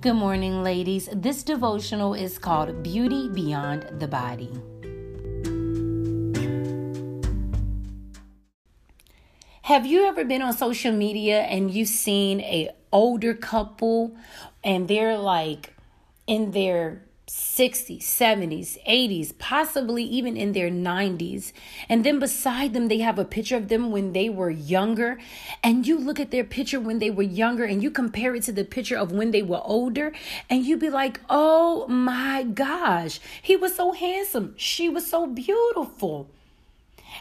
Good morning, ladies. This devotional is called Beauty Beyond the Body. Have you ever been on social media and you've seen a older couple and they're like in their 60s, 70s, 80s, possibly even in their 90s. And then beside them, they have a picture of them when they were younger. And you look at their picture when they were younger and you compare it to the picture of when they were older. And you be like, oh my gosh, he was so handsome. She was so beautiful.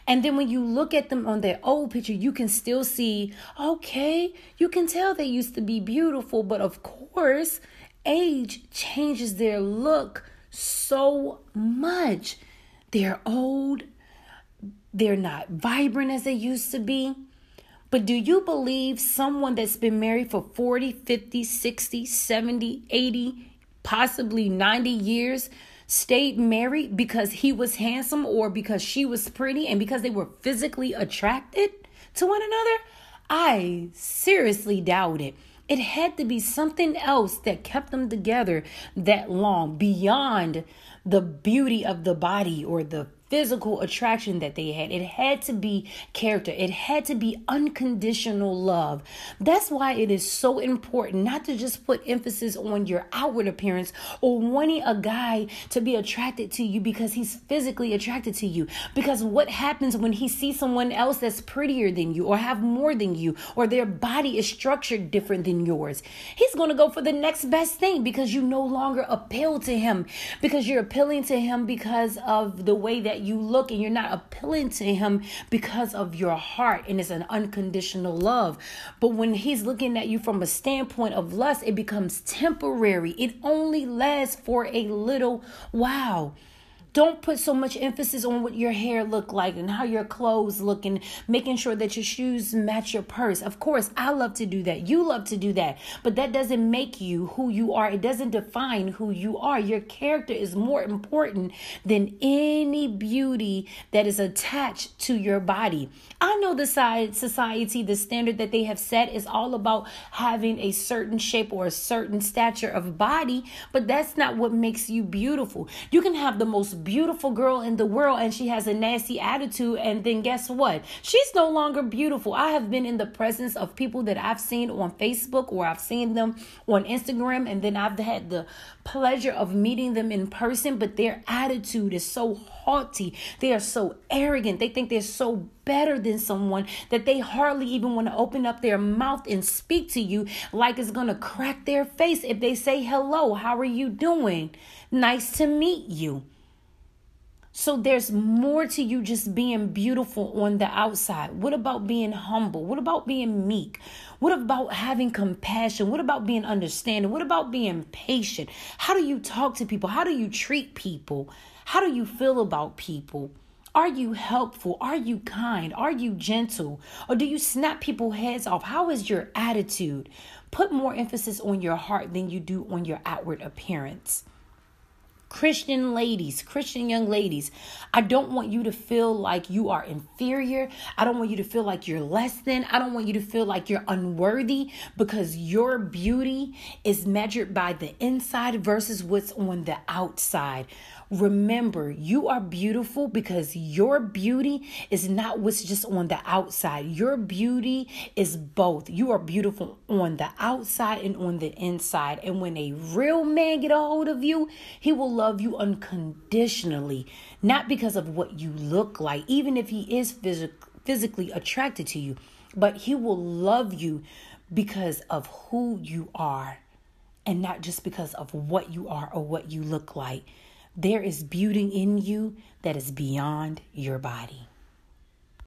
And then when you look at them on their old picture, you can still see, okay, you can tell they used to be beautiful. But of course, age changes their look so much. They're old, they're not vibrant as they used to be. But do you believe someone that's been married for 40, 50, 60, 70, 80, possibly 90 years stayed married because he was handsome or because she was pretty and because they were physically attracted to one another? I seriously doubt it. It had to be something else that kept them together that long beyond the beauty of the body or the physical attraction that they had. It had to be character, it had to be unconditional love. That's why it is so important not to just put emphasis on your outward appearance or wanting a guy to be attracted to you because he's physically attracted to you. Because what happens when he sees someone else that's prettier than you or have more than you or their body is structured different than yours? He's going to go for the next best thing because you no longer appeal to him because you're appealing to him because of the way that you look and you're not appealing to him because of your heart and it's an unconditional love. But when he's looking at you from a standpoint of lust, it becomes temporary. It only lasts for a little while. Don't put so much emphasis on what your hair look like and how your clothes look and making sure that your shoes match your purse. Of course, I love to do that. You love to do that. But that doesn't make you who you are. It doesn't define who you are. Your character is more important than any beauty that is attached to your body. I know the side society, the standard that they have set is all about having a certain shape or a certain stature of body, but that's not what makes you beautiful. You can have the beautiful girl in the world and she has a nasty attitude and then guess what? She's no longer beautiful. I have been in the presence of people that i've seen on facebook or i've seen them on instagram and then i've had the pleasure of meeting them in person but their attitude is so haughty. They are so arrogant. They think they're so better than someone that they hardly even want to open up their mouth and speak to you like it's going to crack their face if they say hello how are you doing? Nice to meet you so there's more to you just being beautiful on the outside. What about being humble? What about being meek? What about having compassion? What about being understanding? What about being patient? How do you talk to people? How do you treat people? How do you feel about people? Are you helpful? Are you kind? Are you gentle? Or do you snap people's heads off? How is your attitude? Put more emphasis on your heart than you do on your outward appearance. Christian ladies, Christian young ladies, I don't want you to feel like you are inferior. I don't want you to feel like you're less than. I don't want you to feel like you're unworthy because your beauty is measured by the inside versus what's on the outside. Remember, you are beautiful because your beauty is not what's just on the outside. Your beauty is both. You are beautiful on the outside and on the inside. And when a real man get a hold of you, he will love you unconditionally, not because of what you look like, even if he is phys- physically attracted to you, but he will love you because of who you are and not just because of what you are or what you look like. There is beauty in you that is beyond your body.